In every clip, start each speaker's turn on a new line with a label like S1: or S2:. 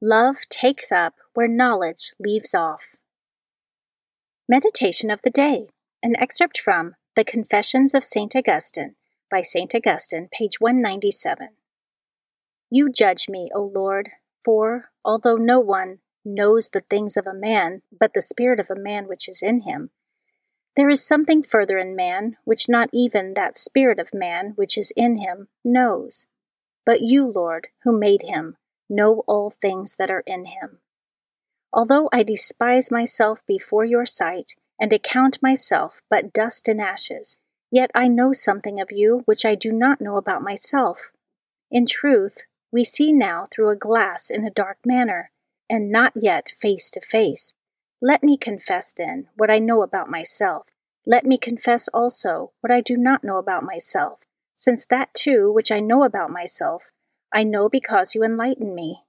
S1: Love takes up where knowledge leaves off. Meditation of the Day, an excerpt from The Confessions of St. Augustine by St. Augustine, page 197. You judge me, O Lord, for, although no one knows the things of a man but the spirit of a man which is in him, there is something further in man which not even that spirit of man which is in him knows. But you, Lord, who made him, know all things that are in him. Although I despise myself before your sight, and account myself but dust and ashes, yet I know something of you which I do not know about myself. In truth, we see now through a glass in a dark manner, and not yet face to face. Let me confess then what I know about myself. Let me confess also what I do not know about myself since that too which I know about myself, I know because you enlighten me.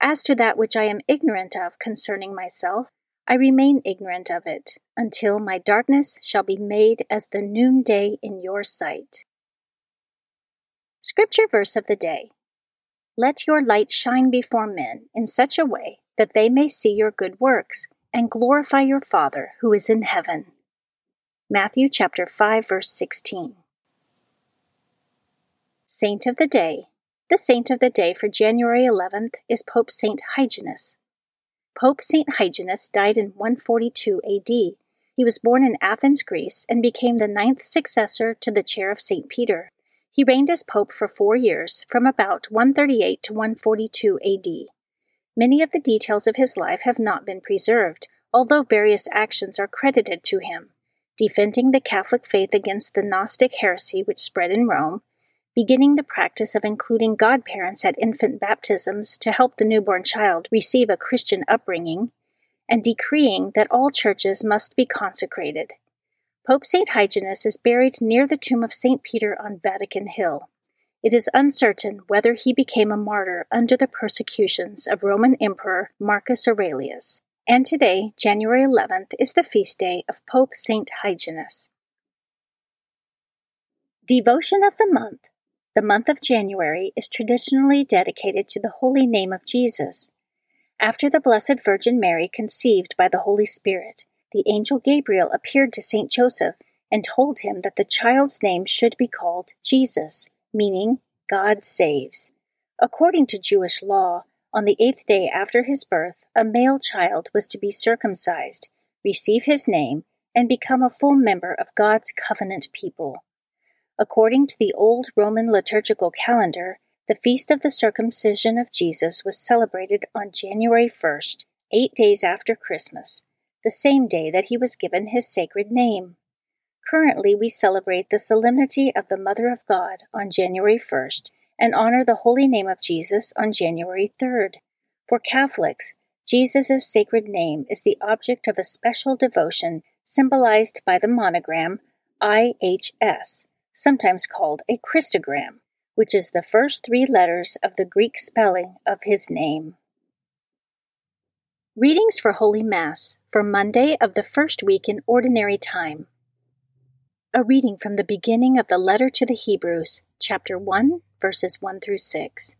S1: As to that which I am ignorant of concerning myself, I remain ignorant of it, until my darkness shall be made as the noonday in your sight. Scripture verse of the day Let your light shine before men in such a way that they may see your good works and glorify your Father who is in heaven. Matthew chapter 5 verse 16. Saint of the Day. The saint of the day for January 11th is Pope Saint Hyginus. Pope Saint Hyginus died in 142 AD. He was born in Athens, Greece, and became the ninth successor to the chair of St. Peter. He reigned as pope for four years, from about 138 to 142 AD. Many of the details of his life have not been preserved, although various actions are credited to him defending the Catholic faith against the Gnostic heresy which spread in Rome, beginning the practice of including godparents at infant baptisms to help the newborn child receive a Christian upbringing, and decreeing that all churches must be consecrated. Pope St. Hyginus is buried near the tomb of St. Peter on Vatican Hill. It is uncertain whether he became a martyr under the persecutions of Roman Emperor Marcus Aurelius. And today, January 11th, is the feast day of Pope St. Hyginus. Devotion of the Month the month of January is traditionally dedicated to the holy name of Jesus. After the Blessed Virgin Mary conceived by the Holy Spirit, the angel Gabriel appeared to Saint Joseph and told him that the child's name should be called Jesus, meaning God saves. According to Jewish law, on the eighth day after his birth, a male child was to be circumcised, receive his name, and become a full member of God's covenant people. According to the old Roman liturgical calendar, the feast of the circumcision of Jesus was celebrated on January 1st, eight days after Christmas, the same day that he was given his sacred name. Currently, we celebrate the solemnity of the Mother of God on January 1st and honor the holy name of Jesus on January 3rd. For Catholics, Jesus' sacred name is the object of a special devotion symbolized by the monogram IHS, sometimes called a Christogram, which is the first three letters of the Greek spelling of his name. Readings for Holy Mass for Monday of the first week in Ordinary Time. A reading from the beginning of the letter to the Hebrews, chapter 1, verses 1 through 6.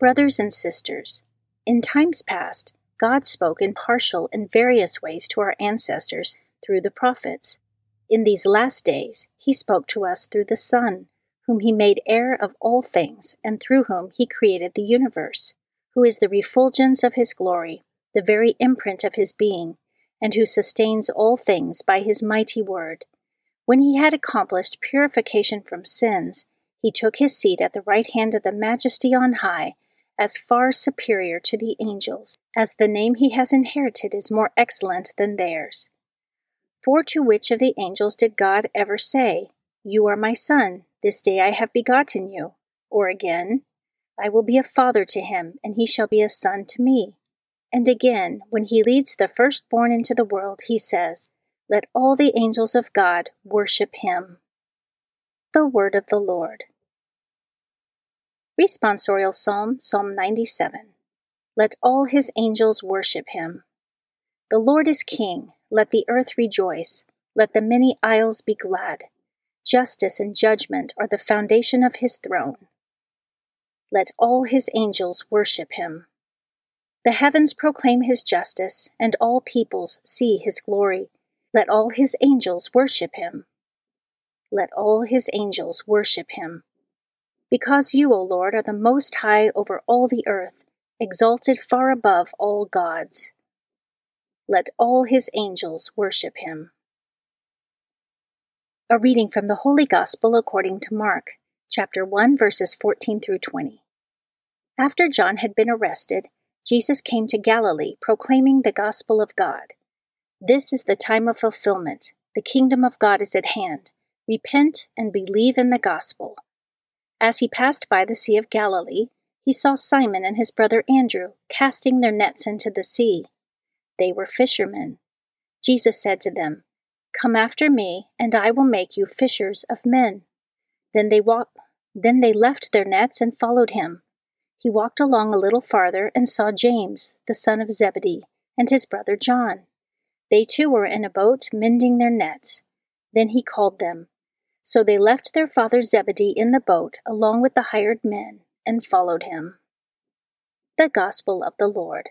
S1: Brothers and sisters, in times past, God spoke in partial and various ways to our ancestors through the prophets. In these last days, He spoke to us through the Son, whom He made heir of all things, and through whom He created the universe, who is the refulgence of His glory, the very imprint of His being, and who sustains all things by His mighty word. When He had accomplished purification from sins, He took His seat at the right hand of the Majesty on high as far superior to the angels, as the name he has inherited is more excellent than theirs. For to which of the angels did God ever say, You are my son, this day I have begotten you? Or again, I will be a father to him, and he shall be a son to me. And again, when he leads the firstborn into the world, he says, Let all the angels of God worship him. The Word of the Lord. Responsorial Psalm, Psalm 97. Let all his angels worship him. The Lord is King, let the earth rejoice, let the many isles be glad. Justice and judgment are the foundation of his throne. Let all his angels worship him. The heavens proclaim his justice, and all peoples see his glory. Let all his angels worship him. Let all his angels worship him. Because you, O Lord, are the most high over all the earth, exalted far above all gods. Let all his angels worship him. A reading from the Holy Gospel according to Mark, chapter 1, verses 14 through 20. After John had been arrested, Jesus came to Galilee proclaiming the gospel of God. This is the time of fulfillment. The kingdom of God is at hand. Repent and believe in the gospel. As he passed by the Sea of Galilee, he saw Simon and his brother Andrew casting their nets into the sea. They were fishermen. Jesus said to them, Come after me, and I will make you fishers of men. Then they walked then they left their nets and followed him. He walked along a little farther and saw James, the son of Zebedee, and his brother John. They too were in a boat mending their nets. Then he called them. So they left their father Zebedee in the boat along with the hired men and followed him. The Gospel of the Lord.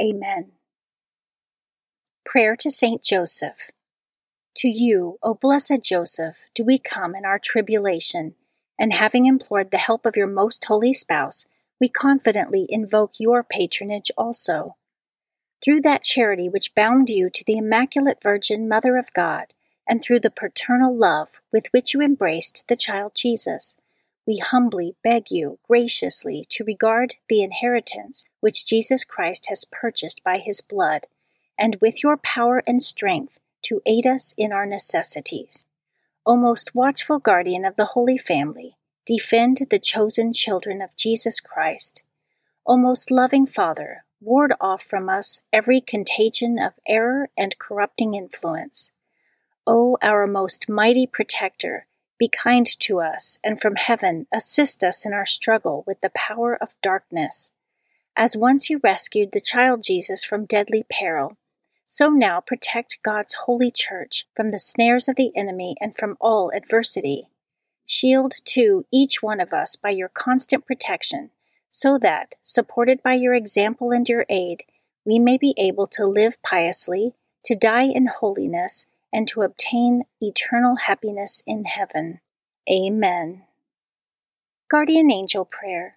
S1: Amen. Prayer to Saint Joseph. To you, O blessed Joseph, do we come in our tribulation, and having implored the help of your most holy spouse, we confidently invoke your patronage also through that charity which bound you to the Immaculate Virgin Mother of God, and through the paternal love with which you embraced the child Jesus, we humbly beg you graciously to regard the inheritance which Jesus Christ has purchased by his blood, and with your power and strength to aid us in our necessities. O most watchful guardian of the Holy Family, defend the chosen children of Jesus Christ. O most loving Father, ward off from us every contagion of error and corrupting influence. O our most mighty protector, be kind to us, and from heaven assist us in our struggle with the power of darkness. As once you rescued the child Jesus from deadly peril, so now protect God's holy church from the snares of the enemy and from all adversity. Shield, too, each one of us by your constant protection so that, supported by your example and your aid, we may be able to live piously, to die in holiness, and to obtain eternal happiness in heaven. Amen. Guardian Angel Prayer.